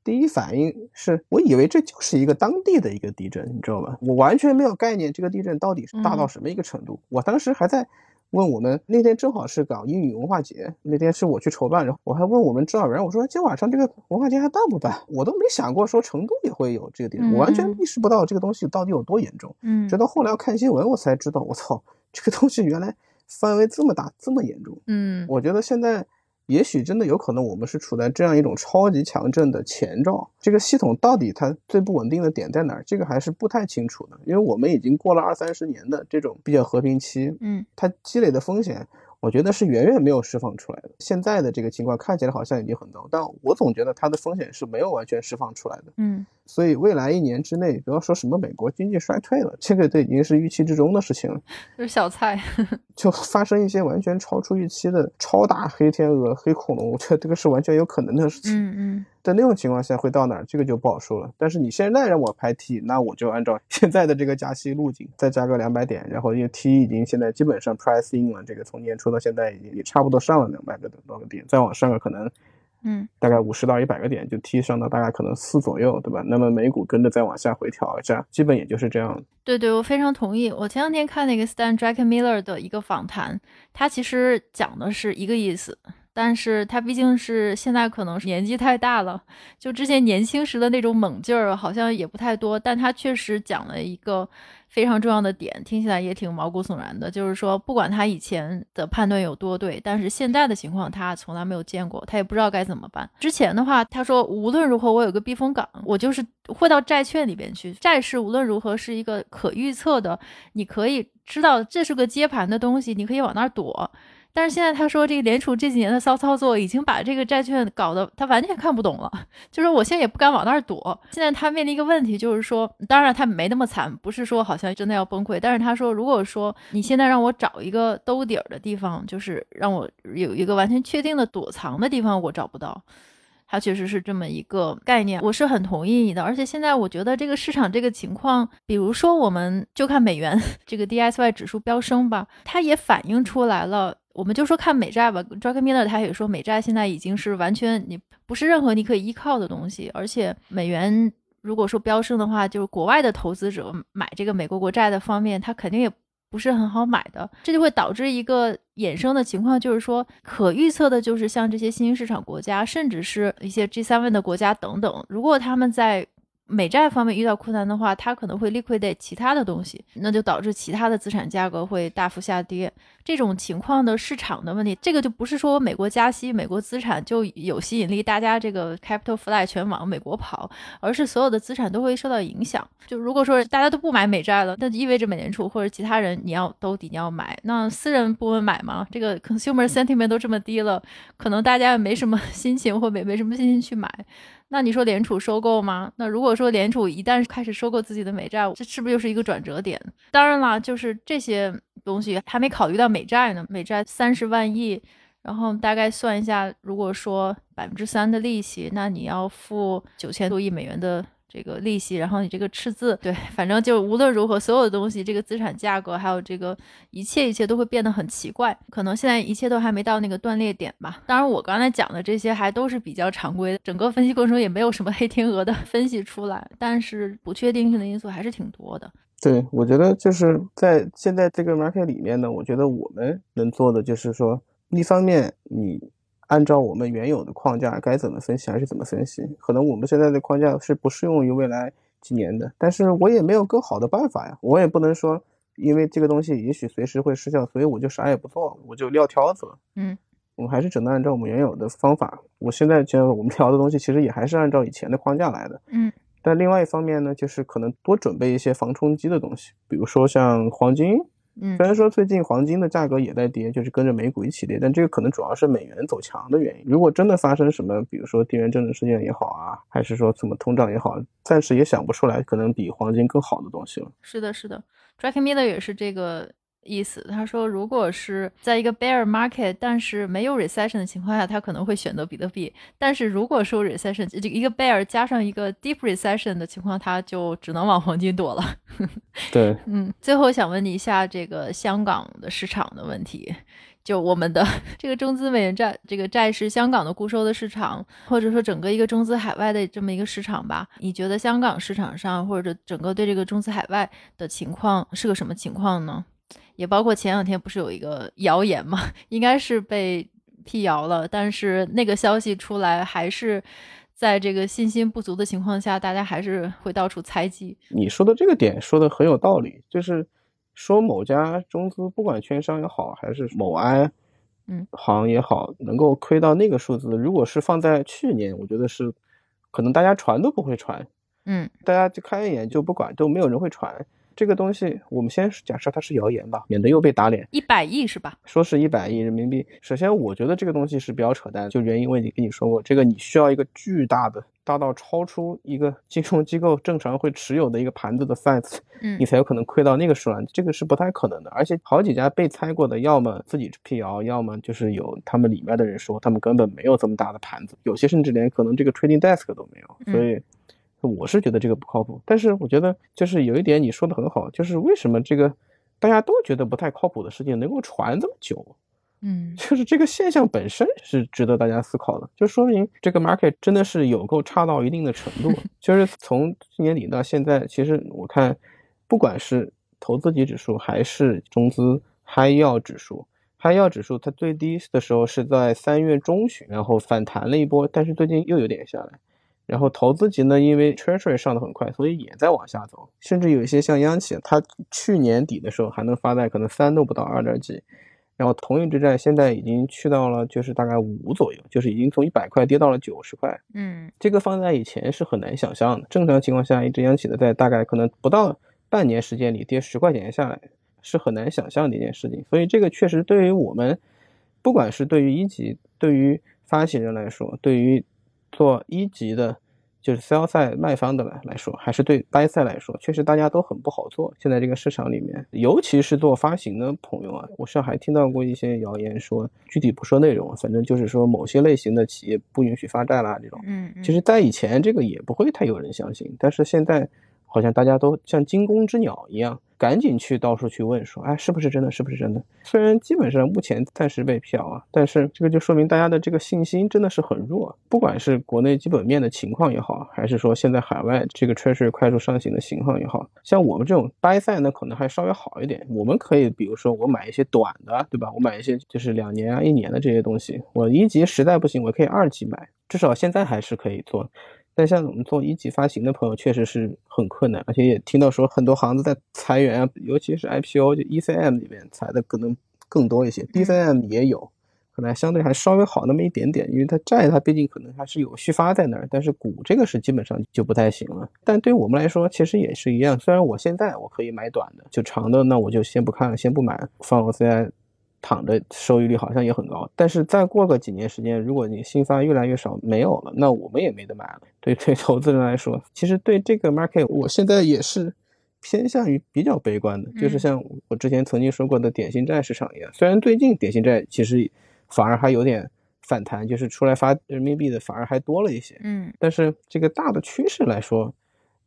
第一反应是我以为这就是一个当地的一个地震，你知道吧？我完全没有概念这个地震到底是大到什么一个程度。我当时还在问我们，那天正好是搞英语文化节，那天是我去筹办，然后我还问我们指导员，我说今晚上这个文化节还办不办？我都没想过说成都也会有这个地震，我完全意识不到这个东西到底有多严重。嗯，直到后来要看新闻，我才知道，我操，这个东西原来范围这么大，这么严重。嗯，我觉得现在。也许真的有可能，我们是处在这样一种超级强震的前兆。这个系统到底它最不稳定的点在哪儿？这个还是不太清楚的，因为我们已经过了二三十年的这种比较和平期，嗯，它积累的风险。我觉得是远远没有释放出来的。现在的这个情况看起来好像已经很糟，但我总觉得它的风险是没有完全释放出来的。嗯，所以未来一年之内，不要说什么美国经济衰退了，这个都已经是预期之中的事情了。[laughs] 就是小菜，[laughs] 就发生一些完全超出预期的超大黑天鹅、黑恐龙，我觉得这个是完全有可能的事情。嗯嗯。在那种情况下会到哪儿，这个就不好说了。但是你现在让我拍 T，那我就按照 [laughs] 现在的这个加息路径，再加个两百点，然后因为 T 已经现在基本上 price in 了，这个从年初到现在已经也差不多上了两百个多个点，再往上个可能，嗯，大概五十到一百个点就 T 上到大概可能四左右，对吧？那么美股跟着再往下回调一下，基本也就是这样。对对，我非常同意。我前两天看那个 Stan Druckenmiller 的一个访谈，他其实讲的是一个意思。但是他毕竟是现在可能是年纪太大了，就之前年轻时的那种猛劲儿好像也不太多。但他确实讲了一个非常重要的点，听起来也挺毛骨悚然的，就是说不管他以前的判断有多对，但是现在的情况他从来没有见过，他也不知道该怎么办。之前的话，他说无论如何我有个避风港，我就是会到债券里边去。债市无论如何是一个可预测的，你可以知道这是个接盘的东西，你可以往那儿躲。但是现在他说，这个联储这几年的骚操作已经把这个债券搞得他完全看不懂了。就是我现在也不敢往那儿躲。现在他面临一个问题，就是说，当然他没那么惨，不是说好像真的要崩溃。但是他说，如果说你现在让我找一个兜底儿的地方，就是让我有一个完全确定的躲藏的地方，我找不到。它确实是这么一个概念，我是很同意你的。而且现在我觉得这个市场这个情况，比如说我们就看美元 [laughs] 这个 DSY 指数飙升吧，它也反映出来了。我们就说看美债吧 d r a k Miller 他也说美债现在已经是完全你不是任何你可以依靠的东西，而且美元如果说飙升的话，就是国外的投资者买这个美国国债的方面，他肯定也。不是很好买的，这就会导致一个衍生的情况，就是说可预测的，就是像这些新兴市场国家，甚至是一些 G7 的国家等等，如果他们在。美债方面遇到困难的话，它可能会 liquidate 其他的东西，那就导致其他的资产价格会大幅下跌。这种情况的市场的问题，这个就不是说美国加息，美国资产就有吸引力，大家这个 capital fly 全往美国跑，而是所有的资产都会受到影响。就如果说大家都不买美债了，那就意味着美联储或者其他人你要兜底你要买，那私人部门买吗？这个 consumer sentiment 都这么低了，可能大家也没什么 [laughs] 心情或没没什么心情去买。那你说联储收购吗？那如果说联储一旦开始收购自己的美债，这是不是又是一个转折点？当然了，就是这些东西还没考虑到美债呢。美债三十万亿，然后大概算一下，如果说百分之三的利息，那你要付九千多亿美元的。这个利息，然后你这个赤字，对，反正就无论如何，所有的东西，这个资产价格，还有这个一切一切都会变得很奇怪。可能现在一切都还没到那个断裂点吧。当然，我刚才讲的这些还都是比较常规的，整个分析过程中也没有什么黑天鹅的 [laughs] 分析出来，但是不确定性的因素还是挺多的。对，我觉得就是在现在这个 market 里面呢，我觉得我们能做的就是说，一方面你。按照我们原有的框架，该怎么分析还是怎么分析。可能我们现在的框架是不适用于未来几年的，但是我也没有更好的办法呀。我也不能说，因为这个东西也许随时会失效，所以我就啥也不做，我就撂挑子了。嗯，我们还是只能按照我们原有的方法。我现在觉得我们聊的东西其实也还是按照以前的框架来的。嗯，但另外一方面呢，就是可能多准备一些防冲击的东西，比如说像黄金。嗯，虽然说最近黄金的价格也在跌，就是跟着美股一起跌，但这个可能主要是美元走强的原因。如果真的发生什么，比如说地缘政治事件也好啊，还是说怎么通胀也好，暂时也想不出来可能比黄金更好的东西了。是的，是的 d r a k e Miller 也是这个。意思，他说，如果是在一个 bear market，但是没有 recession 的情况下，他可能会选择比特币。但是如果说 recession 这一个 bear 加上一个 deep recession 的情况，他就只能往黄金躲了。[laughs] 对，嗯。最后想问你一下，这个香港的市场的问题，就我们的这个中资美元债这个债是香港的固收的市场，或者说整个一个中资海外的这么一个市场吧？你觉得香港市场上或者整个对这个中资海外的情况是个什么情况呢？也包括前两天不是有一个谣言嘛，[laughs] 应该是被辟谣了，但是那个消息出来，还是在这个信心不足的情况下，大家还是会到处猜忌。你说的这个点说的很有道理，就是说某家中资，不管券商也好，还是某安嗯，行也好，能够亏到那个数字，如果是放在去年，我觉得是可能大家传都不会传，嗯，大家就看一眼就不管，都没有人会传。这个东西，我们先假设它是谣言吧，免得又被打脸。一百亿是吧？说是一百亿人民币。首先，我觉得这个东西是比较扯淡，就原因我已经跟你说过，这个你需要一个巨大的，大到超出一个金融机构正常会持有的一个盘子的 size，嗯，你才有可能亏到那个数量，这个是不太可能的。而且好几家被猜过的，要么自己辟谣，要么就是有他们里面的人说他们根本没有这么大的盘子，有些甚至连可能这个 trading desk 都没有，所以。我是觉得这个不靠谱，但是我觉得就是有一点你说的很好，就是为什么这个大家都觉得不太靠谱的事情能够传这么久？嗯，就是这个现象本身是值得大家思考的，就说明这个 market 真的是有够差到一定的程度。[laughs] 就是从去年底到现在，其实我看，不管是投资级指数还是中资 high yield 指数，high yield 指数它最低的时候是在三月中旬，然后反弹了一波，但是最近又有点下来。然后投资级呢，因为 Treasury 上的很快，所以也在往下走。甚至有一些像央企，它去年底的时候还能发债，可能三都不到，二点几。然后同一只债现在已经去到了，就是大概五左右，就是已经从一百块跌到了九十块。嗯，这个放在以前是很难想象的。正常情况下，一只央企的债大概可能不到半年时间里跌十块钱下来，是很难想象的一件事情。所以这个确实对于我们，不管是对于一级，对于发起人来说，对于做一级的就是 sell 赛卖方的来来说，还是对 buy 赛来说，确实大家都很不好做。现在这个市场里面，尤其是做发行的朋友啊，我是还听到过一些谣言说，具体不说内容，反正就是说某些类型的企业不允许发债啦这种。嗯，其实，在以前这个也不会太有人相信，但是现在好像大家都像惊弓之鸟一样。赶紧去到处去问说，哎，是不是真的？是不是真的？虽然基本上目前暂时被辟谣啊，但是这个就说明大家的这个信心真的是很弱。不管是国内基本面的情况也好，还是说现在海外这个 Treasury 快速上行的情况也好，像我们这种 buy 赛呢，可能还稍微好一点。我们可以比如说我买一些短的，对吧？我买一些就是两年啊、一年的这些东西，我一级实在不行，我可以二级买，至少现在还是可以做。但像我们做一级发行的朋友，确实是很困难，而且也听到说很多行子在裁员啊，尤其是 IPO 就 ECM 里面裁的可能更多一些，DCM 也有，可能相对还稍微好那么一点点，因为它债它毕竟可能还是有续发在那儿，但是股这个是基本上就不太行了。但对我们来说，其实也是一样，虽然我现在我可以买短的，就长的那我就先不看了，先不买，放 OCI。躺着收益率好像也很高，但是再过个几年时间，如果你新发越来越少没有了，那我们也没得买了。对对，投资人来说，其实对这个 market，我现在也是偏向于比较悲观的，就是像我之前曾经说过的点心债市场一样，虽然最近点心债其实反而还有点反弹，就是出来发人民币的反而还多了一些，嗯，但是这个大的趋势来说，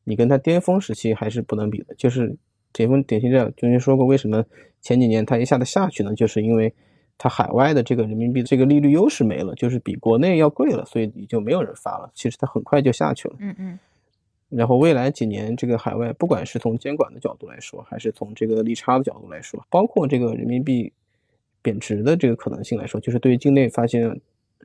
你跟它巅峰时期还是不能比的，就是巅峰典型这样，曾经说过为什么。前几年它一下子下去呢，就是因为它海外的这个人民币这个利率优势没了，就是比国内要贵了，所以也就没有人发了。其实它很快就下去了。嗯嗯。然后未来几年，这个海外不管是从监管的角度来说，还是从这个利差的角度来说，包括这个人民币贬值的这个可能性来说，就是对于境内发行。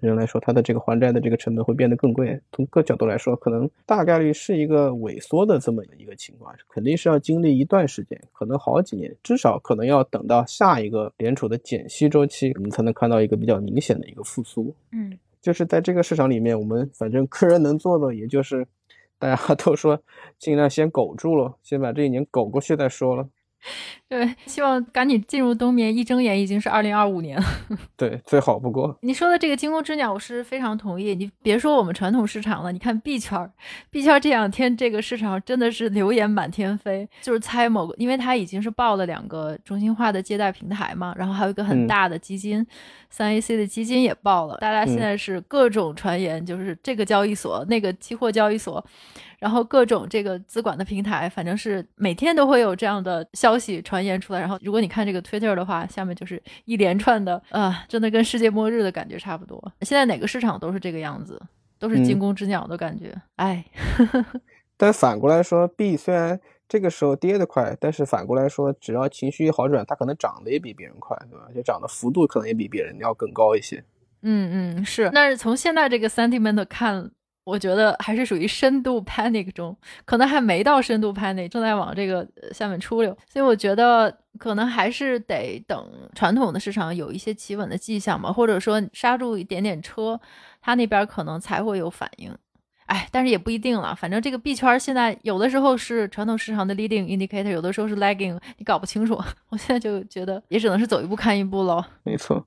人来说，他的这个还债的这个成本会变得更贵。从各角度来说，可能大概率是一个萎缩的这么一个情况，肯定是要经历一段时间，可能好几年，至少可能要等到下一个联储的减息周期，我们才能看到一个比较明显的一个复苏。嗯，就是在这个市场里面，我们反正个人能做的，也就是大家 [laughs] 都说尽量先苟住了，先把这一年苟过去再说了。对，希望赶紧进入冬眠，一睁眼已经是二零二五年了。[laughs] 对，最好不过。你说的这个惊弓之鸟，我是非常同意。你别说我们传统市场了，你看币圈儿，币圈这两天这个市场真的是流言满天飞，就是猜某个，因为它已经是报了两个中心化的借贷平台嘛，然后还有一个很大的基金，三 A C 的基金也报了，大家现在是各种传言，就是这个交易所，那个期货交易所。然后各种这个资管的平台，反正是每天都会有这样的消息传言出来。然后如果你看这个 Twitter 的话，下面就是一连串的，啊，真的跟世界末日的感觉差不多。现在哪个市场都是这个样子，都是惊弓之鸟的感觉。哎，但反过来说，币虽然这个时候跌得快，但是反过来说，只要情绪一好转，它可能涨得也比别人快，对吧？就涨的幅度可能也比别人要更高一些。嗯嗯，是。那是从现在这个 sentiment 看。我觉得还是属于深度 panic 中，可能还没到深度 panic，正在往这个下面出溜，所以我觉得可能还是得等传统的市场有一些企稳的迹象吧，或者说刹住一点点车，它那边可能才会有反应。哎，但是也不一定了，反正这个币圈现在有的时候是传统市场的 leading indicator，有的时候是 lagging，你搞不清楚。[laughs] 我现在就觉得也只能是走一步看一步喽。没错，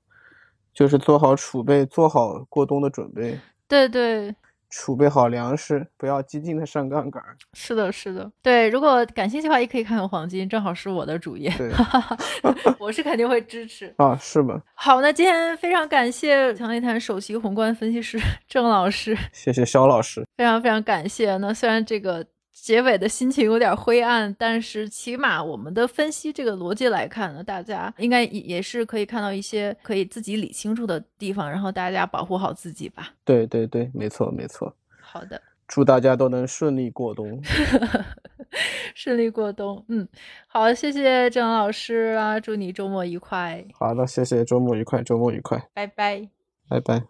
就是做好储备，做好过冬的准备。对对。储备好粮食，不要激进的上杠杆。是的，是的，对。如果感兴趣的话，也可以看看黄金，正好是我的主业。对，[laughs] 我是肯定会支持 [laughs] 啊，是吗？好，那今天非常感谢强力谈首席宏观分析师郑老师，谢谢肖老师，非常非常感谢。那虽然这个。结尾的心情有点灰暗，但是起码我们的分析这个逻辑来看呢，大家应该也也是可以看到一些可以自己理清楚的地方，然后大家保护好自己吧。对对对，没错没错。好的，祝大家都能顺利过冬，[laughs] 顺利过冬。嗯，好，谢谢郑老师啊，祝你周末愉快。好的，谢谢，周末愉快，周末愉快，拜拜，拜拜。